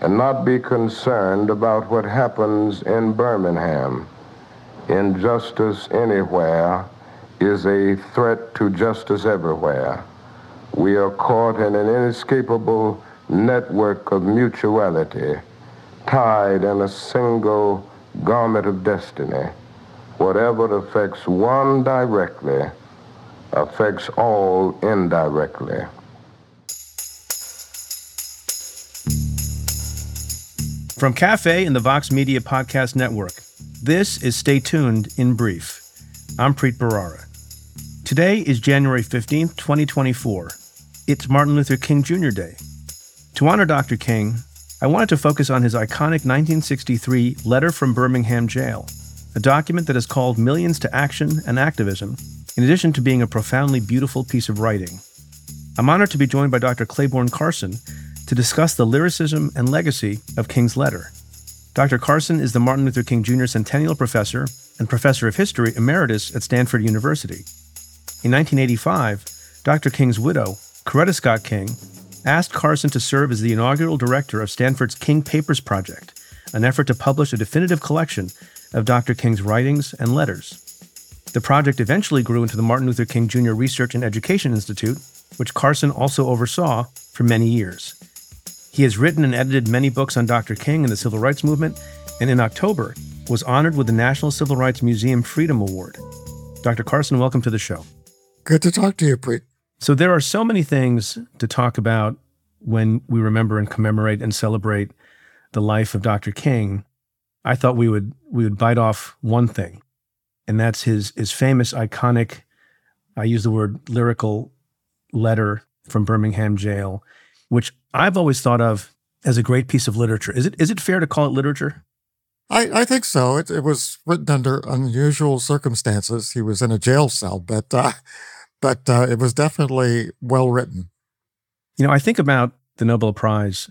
and not be concerned about what happens in Birmingham. Injustice anywhere is a threat to justice everywhere. We are caught in an inescapable network of mutuality, tied in a single garment of destiny. Whatever affects one directly affects all indirectly. From Cafe and the Vox Media Podcast Network, this is Stay Tuned in Brief. I'm Preet Bharara. Today is January 15th, 2024. It's Martin Luther King Jr. Day. To honor Dr. King, I wanted to focus on his iconic 1963 Letter from Birmingham Jail, a document that has called millions to action and activism, in addition to being a profoundly beautiful piece of writing. I'm honored to be joined by Dr. Clayborne Carson, to discuss the lyricism and legacy of King's letter. Dr. Carson is the Martin Luther King Jr. Centennial Professor and Professor of History Emeritus at Stanford University. In 1985, Dr. King's widow, Coretta Scott King, asked Carson to serve as the inaugural director of Stanford's King Papers Project, an effort to publish a definitive collection of Dr. King's writings and letters. The project eventually grew into the Martin Luther King Jr. Research and Education Institute, which Carson also oversaw for many years. He has written and edited many books on Dr. King and the civil rights movement, and in October was honored with the National Civil Rights Museum Freedom Award. Dr. Carson, welcome to the show. Good to talk to you, Preet. So there are so many things to talk about when we remember and commemorate and celebrate the life of Dr. King. I thought we would we would bite off one thing, and that's his his famous iconic I use the word lyrical letter from Birmingham jail which I've always thought of as a great piece of literature. Is it is it fair to call it literature? I, I think so. It, it was written under unusual circumstances. He was in a jail cell, but uh, but uh, it was definitely well written. You know, I think about the Nobel Prize,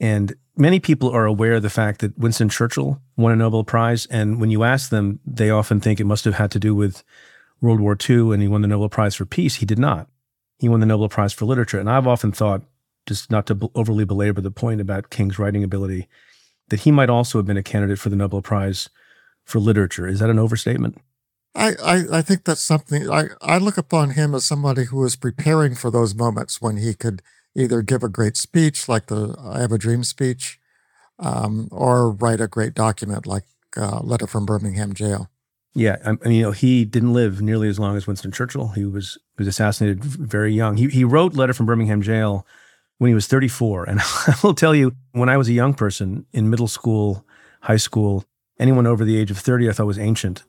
and many people are aware of the fact that Winston Churchill won a Nobel Prize, and when you ask them, they often think it must have had to do with World War II, and he won the Nobel Prize for Peace. He did not. He won the Nobel Prize for Literature, and I've often thought just not to overly belabor the point about King's writing ability, that he might also have been a candidate for the Nobel Prize for literature. Is that an overstatement? I, I, I think that's something I, I look upon him as somebody who was preparing for those moments when he could either give a great speech like the I Have a Dream speech um, or write a great document like uh, Letter from Birmingham Jail. Yeah, I mean, you know, he didn't live nearly as long as Winston Churchill. He was was assassinated very young. He he wrote Letter from Birmingham Jail when he was 34. And I will tell you, when I was a young person in middle school, high school, anyone over the age of 30 I thought was ancient.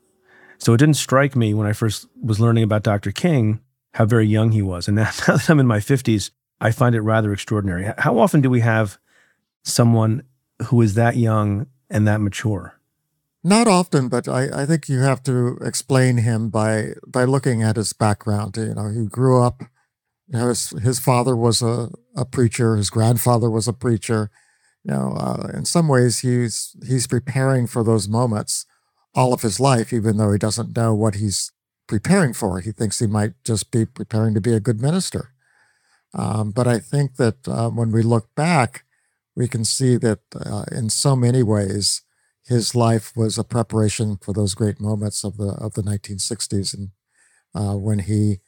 So it didn't strike me when I first was learning about Dr. King how very young he was. And now, now that I'm in my 50s, I find it rather extraordinary. How often do we have someone who is that young and that mature? Not often, but I, I think you have to explain him by by looking at his background. You know, he grew up you know, his, his father was a, a preacher. His grandfather was a preacher. You know, uh, in some ways, he's he's preparing for those moments all of his life, even though he doesn't know what he's preparing for. He thinks he might just be preparing to be a good minister. Um, but I think that uh, when we look back, we can see that uh, in so many ways, his life was a preparation for those great moments of the of the 1960s, and uh, when he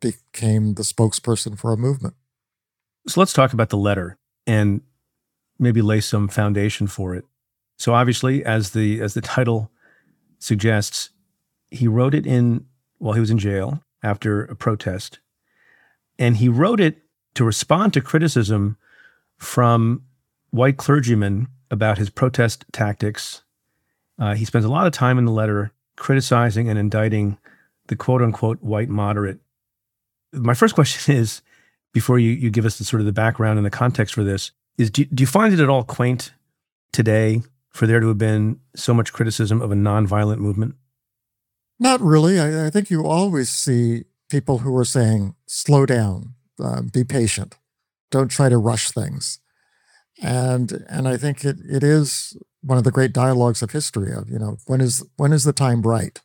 became the spokesperson for a movement. So let's talk about the letter and maybe lay some foundation for it. So obviously, as the as the title suggests, he wrote it in while he was in jail after a protest, and he wrote it to respond to criticism from white clergymen about his protest tactics. Uh, he spends a lot of time in the letter criticizing and indicting the quote unquote white moderate. My first question is before you, you give us the sort of the background and the context for this is do, do you find it at all quaint today for there to have been so much criticism of a nonviolent movement? Not really. I, I think you always see people who are saying, slow down, uh, be patient, don't try to rush things. And and I think it, it is one of the great dialogues of history of, you know, when is when is the time right?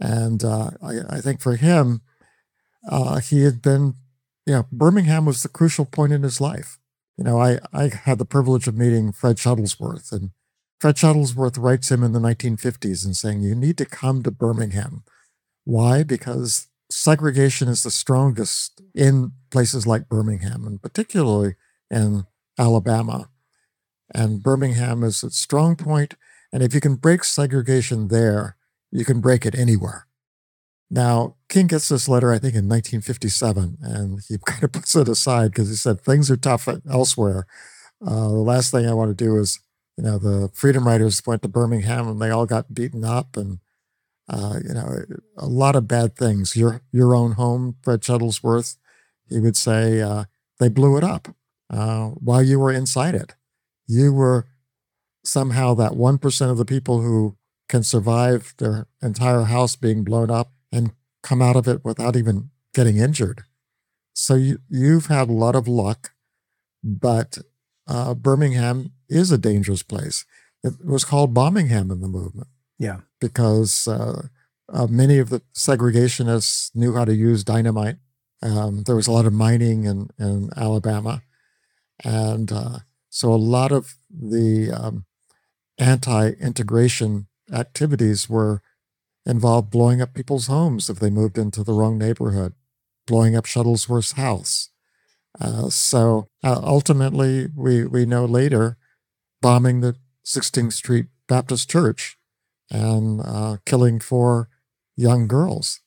And uh, I, I think for him, uh, he had been, you know, Birmingham was the crucial point in his life. You know, I, I had the privilege of meeting Fred Shuttlesworth, and Fred Shuttlesworth writes him in the 1950s and saying, You need to come to Birmingham. Why? Because segregation is the strongest in places like Birmingham, and particularly in Alabama. And Birmingham is its strong point. And if you can break segregation there, you can break it anywhere. Now, King gets this letter, I think, in 1957, and he kind of puts it aside because he said things are tough elsewhere. Uh, the last thing I want to do is you know, the Freedom Riders went to Birmingham and they all got beaten up and, uh, you know, a lot of bad things. Your your own home, Fred Shuttlesworth, he would say uh, they blew it up uh, while you were inside it. You were somehow that one percent of the people who can survive their entire house being blown up and come out of it without even getting injured. So you you've had a lot of luck, but uh, Birmingham is a dangerous place. It was called Bombingham in the movement. Yeah. Because uh, uh, many of the segregationists knew how to use dynamite. Um, there was a lot of mining in, in Alabama. And uh, so a lot of the um, anti integration activities were involved blowing up people's homes if they moved into the wrong neighborhood, blowing up Shuttlesworth's house. Uh, so uh, ultimately, we, we know later bombing the 16th Street Baptist Church and uh, killing four young girls.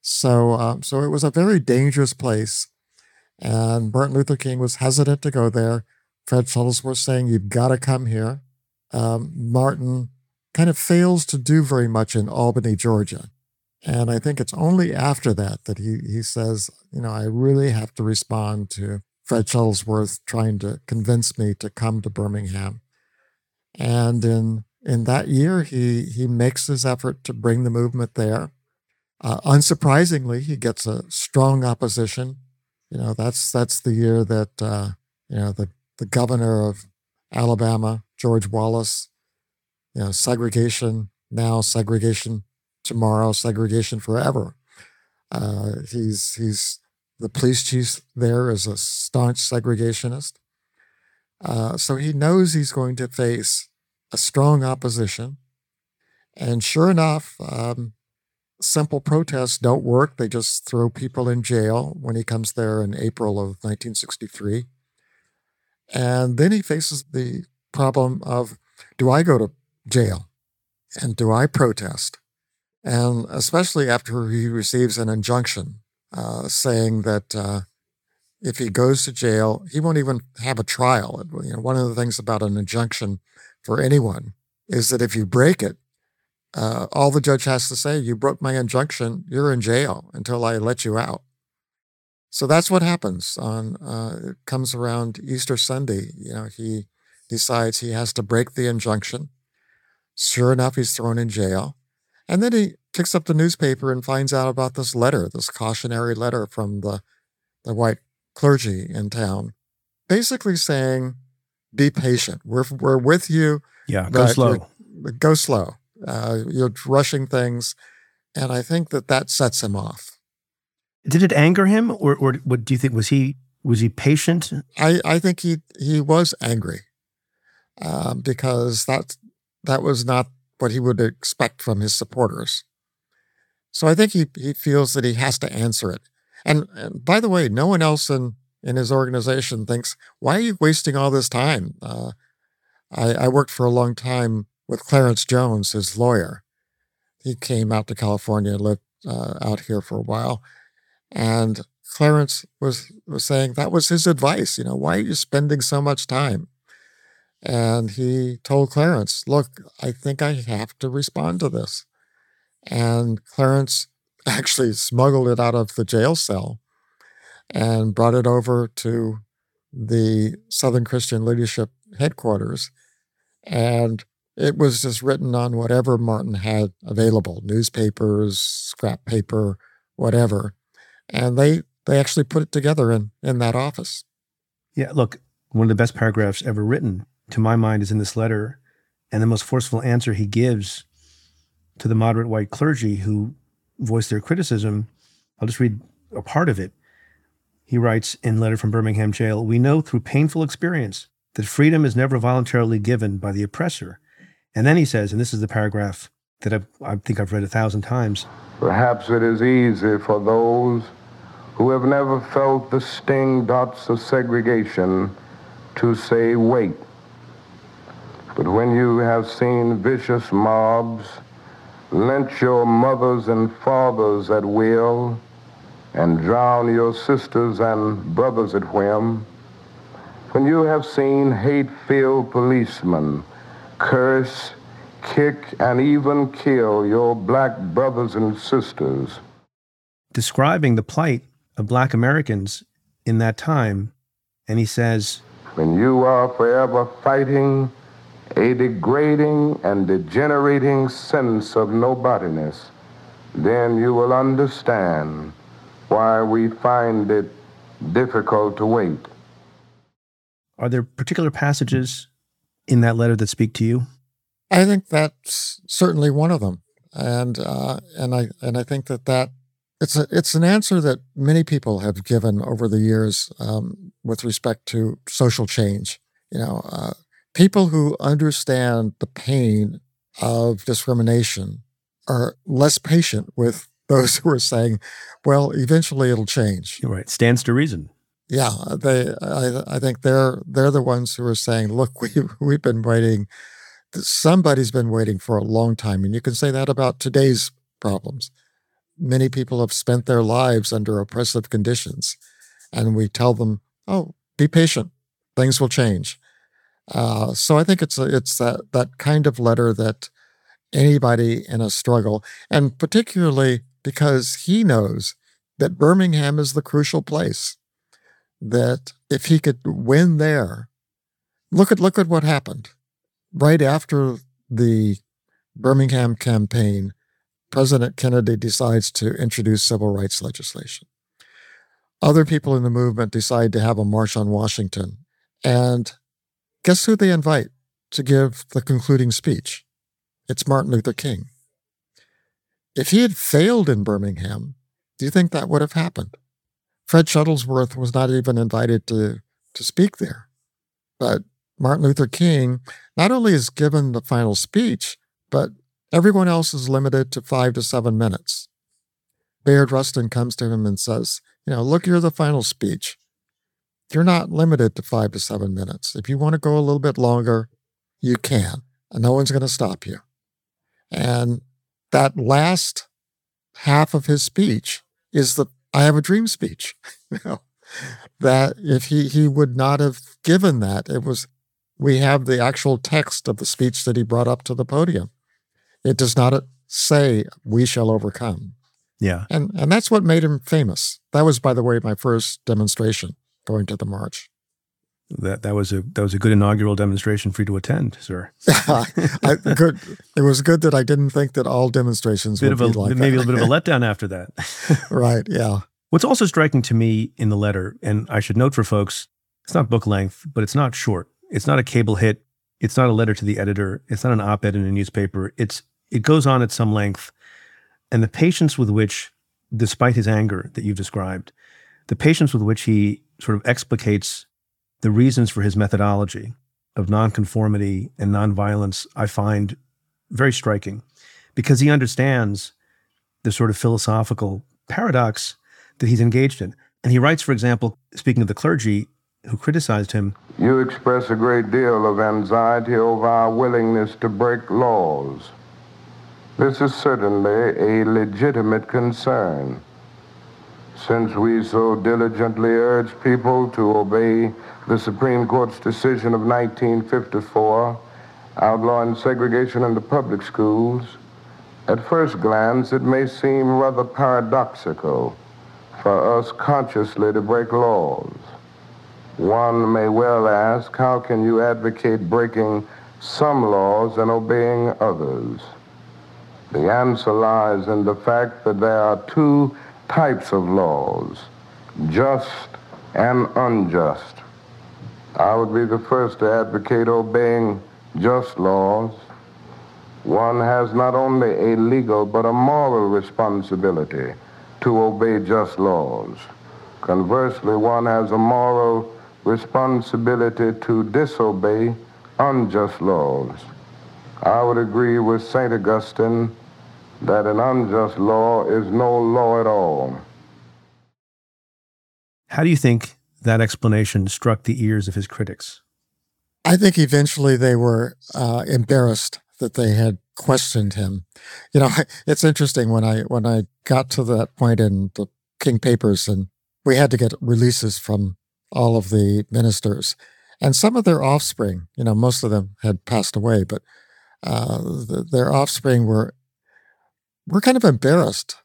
So, uh, so it was a very dangerous place. And Martin Luther King was hesitant to go there. Fred Shuttlesworth saying, You've got to come here. Um, Martin kind of fails to do very much in Albany, Georgia. And I think it's only after that that he, he says, You know, I really have to respond to Fred Shuttlesworth trying to convince me to come to Birmingham. And in in that year, he he makes his effort to bring the movement there. Uh, unsurprisingly, he gets a strong opposition. You know, that's that's the year that uh, you know the the governor of Alabama, George Wallace, you know, segregation now, segregation tomorrow, segregation forever. Uh, he's he's the police chief there is a staunch segregationist. Uh, so he knows he's going to face a strong opposition. And sure enough, um, simple protests don't work. They just throw people in jail when he comes there in April of 1963. And then he faces the problem of do I go to jail and do I protest? And especially after he receives an injunction uh, saying that uh, if he goes to jail, he won't even have a trial. You know, one of the things about an injunction for anyone is that if you break it, uh, all the judge has to say, you broke my injunction, you're in jail until I let you out. So that's what happens on, uh, it comes around Easter Sunday. You know, he decides he has to break the injunction. Sure enough, he's thrown in jail. And then he picks up the newspaper and finds out about this letter, this cautionary letter from the, the white clergy in town, basically saying, be patient. We're, we're with you. Yeah, go slow. Go slow. Uh, you're rushing things. And I think that that sets him off. Did it anger him, or, or what do you think? Was he Was he patient? I, I think he he was angry um, because that that was not what he would expect from his supporters. So I think he he feels that he has to answer it. And, and by the way, no one else in in his organization thinks, "Why are you wasting all this time?" Uh, I, I worked for a long time with Clarence Jones, his lawyer. He came out to California, lived uh, out here for a while, and Clarence was was saying that was his advice. You know, why are you spending so much time? And he told Clarence, "Look, I think I have to respond to this." And Clarence actually smuggled it out of the jail cell and brought it over to the Southern Christian Leadership headquarters. And it was just written on whatever Martin had available newspapers, scrap paper, whatever. And they, they actually put it together in, in that office. Yeah, look, one of the best paragraphs ever written, to my mind, is in this letter. And the most forceful answer he gives to the moderate white clergy who voiced their criticism. I'll just read a part of it. He writes in letter from Birmingham jail, "We know through painful experience that freedom is never voluntarily given by the oppressor." And then he says, and this is the paragraph that I've, I think I've read a thousand times. Perhaps it is easy for those who have never felt the sting dots of segregation to say wait. But when you have seen vicious mobs lynch your mothers and fathers at will, and drown your sisters and brothers at whim, when you have seen hate-filled policemen curse, kick, and even kill your black brothers and sisters. Describing the plight of black Americans in that time, and he says, When you are forever fighting a degrading and degenerating sense of nobodiness, then you will understand why we find it difficult to wait. Are there particular passages in that letter that speak to you? I think that's certainly one of them, and uh, and I and I think that that it's a it's an answer that many people have given over the years um, with respect to social change. You know, uh, people who understand the pain of discrimination are less patient with those who are saying, "Well, eventually it'll change." You're right. Stands to reason. Yeah, they. I, I think they're they're the ones who are saying, "Look, we we've been waiting. Somebody's been waiting for a long time," and you can say that about today's problems. Many people have spent their lives under oppressive conditions, and we tell them, "Oh, be patient. Things will change." Uh, so I think it's a, it's that that kind of letter that anybody in a struggle, and particularly because he knows that Birmingham is the crucial place. That if he could win there, look at look at what happened right after the Birmingham campaign. President Kennedy decides to introduce civil rights legislation. Other people in the movement decide to have a march on Washington, and Guess who they invite to give the concluding speech? It's Martin Luther King. If he had failed in Birmingham, do you think that would have happened? Fred Shuttlesworth was not even invited to, to speak there. But Martin Luther King not only is given the final speech, but everyone else is limited to five to seven minutes. Bayard Rustin comes to him and says, You know, look, you're the final speech you're not limited to five to seven minutes. If you want to go a little bit longer, you can, and no one's going to stop you. And that last half of his speech is the I have a dream speech. you know, that if he he would not have given that, it was we have the actual text of the speech that he brought up to the podium. It does not uh, say we shall overcome. Yeah. And and that's what made him famous. That was by the way my first demonstration going to the march. That that was a that was a good inaugural demonstration for you to attend, sir. I, good. It was good that I didn't think that all demonstrations bit would of a, like maybe that. a bit of a letdown after that. right. Yeah. What's also striking to me in the letter, and I should note for folks, it's not book length, but it's not short. It's not a cable hit. It's not a letter to the editor. It's not an op-ed in a newspaper. It's it goes on at some length, and the patience with which, despite his anger that you've described, the patience with which he sort of explicates the reasons for his methodology of nonconformity and nonviolence, I find very striking because he understands the sort of philosophical paradox that he's engaged in. And he writes, for example, speaking of the clergy who criticized him You express a great deal of anxiety over our willingness to break laws. This is certainly a legitimate concern. Since we so diligently urge people to obey the Supreme Court's decision of 1954 outlawing segregation in the public schools, at first glance it may seem rather paradoxical for us consciously to break laws. One may well ask, how can you advocate breaking some laws and obeying others? The answer lies in the fact that there are two types of laws, just and unjust. I would be the first to advocate obeying just laws. One has not only a legal but a moral responsibility to obey just laws. Conversely, one has a moral responsibility to disobey unjust laws. I would agree with St. Augustine that an unjust law is no law at all. How do you think that explanation struck the ears of his critics? I think eventually they were uh, embarrassed that they had questioned him. You know, it's interesting when I when I got to that point in the King Papers, and we had to get releases from all of the ministers, and some of their offspring. You know, most of them had passed away, but uh, the, their offspring were were kind of embarrassed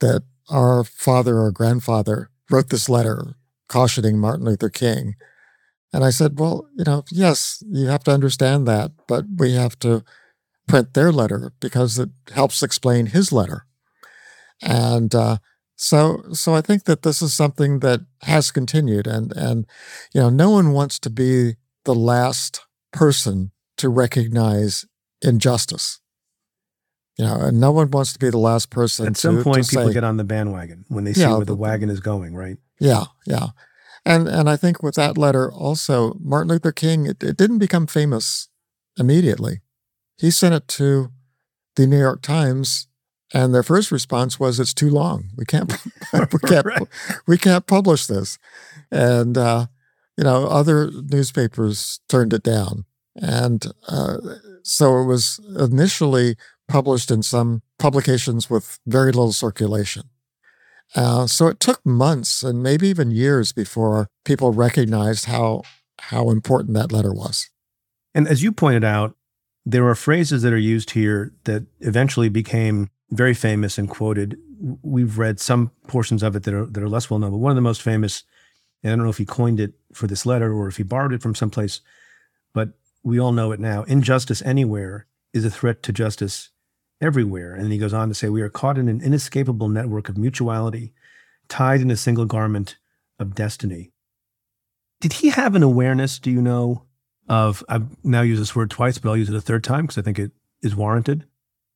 that our father or grandfather wrote this letter cautioning Martin Luther King. And I said, well, you know, yes, you have to understand that, but we have to print their letter because it helps explain his letter. And uh, so, so I think that this is something that has continued, and and you know, no one wants to be the last person to recognize injustice. You know, and no one wants to be the last person. At some to, point, to people say, get on the bandwagon when they see Yeah, where the but- wagon is going, right? Yeah, yeah. And and I think with that letter also, Martin Luther King, it, it didn't become famous immediately. He sent it to the New York Times, and their first response was, "It's too long. We can't, we can't, Right. we can't publish this." And uh, you know, other newspapers turned it down, and uh, so it was initially published in some publications with very little circulation. Uh, so it took months and maybe even years before people recognized how how important that letter was. And as you pointed out, there are phrases that are used here that eventually became very famous and quoted. We've read some portions of it that are that are less well known, but one of the most famous, and I don't know if he coined it for this letter or if he borrowed it from someplace, but we all know it now. Injustice anywhere is a threat to justice everywhere. And he goes on to say, We are caught in an inescapable network of mutuality, tied in a single garment of destiny. Did he have an awareness, do you know, of, I've now used this word twice, but I'll use it a third time because I think it is warranted,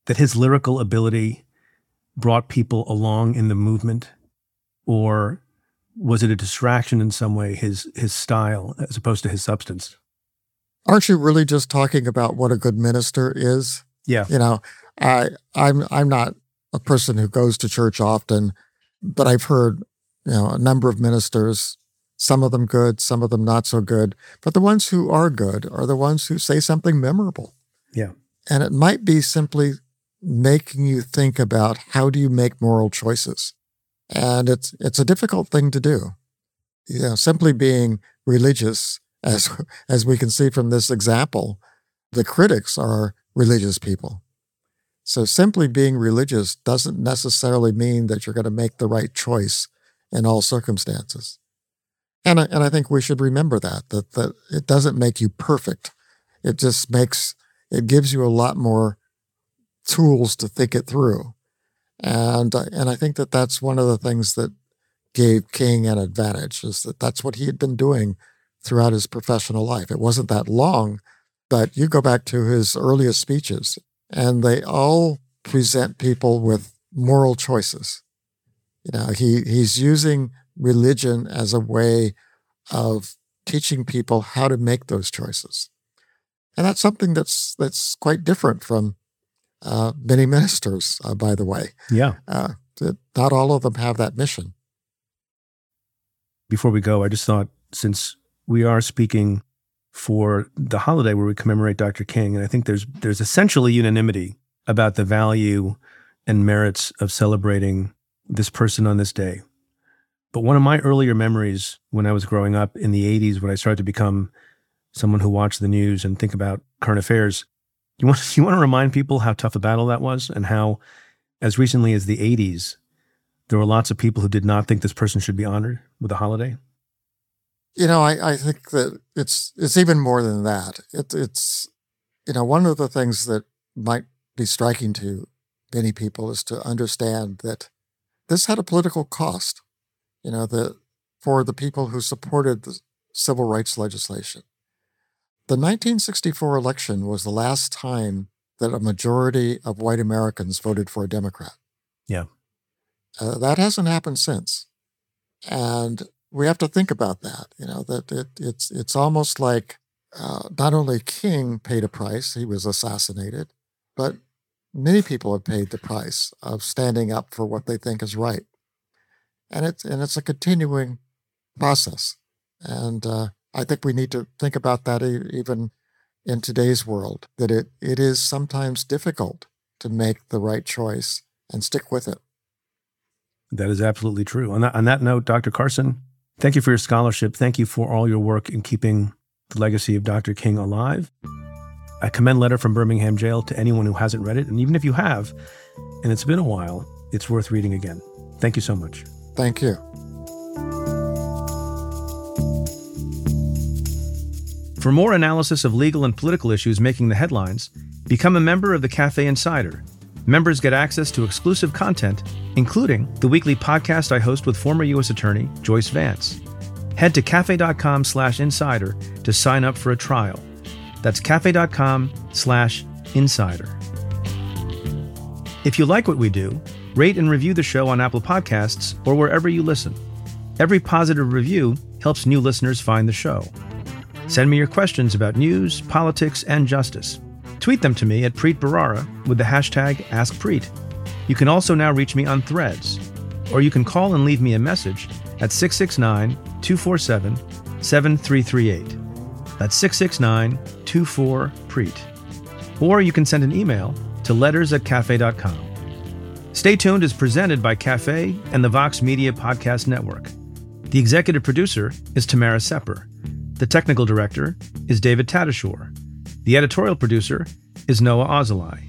that his lyrical ability brought people along in the movement? Or was it a distraction in some way, his, his style, as opposed to his substance? Aren't you really just talking about what a good minister is? Yeah. You know, I I'm I'm not a person who goes to church often, but I've heard, you know, a number of ministers, some of them good, some of them not so good, but the ones who are good are the ones who say something memorable. Yeah. And it might be simply making you think about how do you make moral choices. And it's it's a difficult thing to do. You know, simply being religious, as as we can see from this example, the critics are religious people. So simply being religious doesn't necessarily mean that you're going to make the right choice in all circumstances. And I, and I think we should remember that, that, that it doesn't make you perfect. It just makes, it gives you a lot more tools to think it through. And, and I think that that's one of the things that gave King an advantage is that that's what he had been doing throughout his professional life. It wasn't that long, but you go back to his earliest speeches and they all present people with moral choices. You know, he he's using religion as a way of teaching people how to make those choices. And that's something that's that's quite different from uh, many ministers, uh, by the way. Yeah. Uh, not all of them have that mission. Before we go, I just thought since we are speaking for the holiday where we commemorate Dr. King, and I think there's there's essentially unanimity about the value and merits of celebrating this person on this day. But one of my earlier memories when I was growing up in the 80s, when I started to become someone who watched the news and think about current affairs, you want you want to remind people how tough a battle that was and how as recently as the 80s there were lots of people who did not think this person should be honored with a holiday. You know, I, I think that it's it's even more than that. It, it's you know, one of the things that might be striking to many people is to understand that this had a political cost. You know, the for the people who supported the civil rights legislation. The 1964 election was the last time that a majority of white Americans voted for a Democrat. Yeah. Uh, that hasn't happened since. And we have to think about that, you know, that it, it's, it's almost like uh, not only King paid a price, he was assassinated, but many people have paid the price of standing up for what they think is right. And it's, and it's a continuing process. And uh, I think we need to think about that even in today's world, that it, it is sometimes difficult to make the right choice and stick with it. That is absolutely true. On that, on that note, Dr. Carson, thank you for your scholarship. Thank you for all your work in keeping the legacy of Dr. King alive. I commend Letter from Birmingham Jail to anyone who hasn't read it. And even if you have, and it's been a while, it's worth reading again. Thank you so much. Thank you. For more analysis of legal and political issues making the headlines, become a member of the Cafe Insider. Members get access to exclusive content, including the weekly podcast I host with former U.S. Attorney Joyce Vance. Head to cafe.com slash insider to sign up for a trial. That's cafe.com slash insider. If you like what we do, rate and review the show on Apple Podcasts or wherever you listen. Every positive review helps new listeners find the show. Send me your questions about news, politics, and justice. Tweet them to me at Preet Bharara with the hashtag AskPreet. You can also now reach me on threads, or you can call and leave me a message at 669 247 7338. That's 669 24 Preet. Or you can send an email to letters at cafe.com. Stay tuned is presented by Cafe and the Vox Media Podcast Network. The executive producer is Tamara Sepper. The technical director is David Tatasciore. The editorial producer is Noah Ozolai.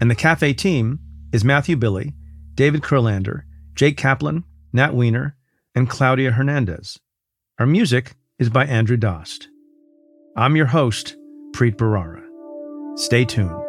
And the cafe team is Matthew Billy, David Kurlander, Jake Kaplan, Nat Weiner, and Claudia Hernandez. Our music is by Andrew Dost. I'm your host, Preet Bharara. Stay tuned.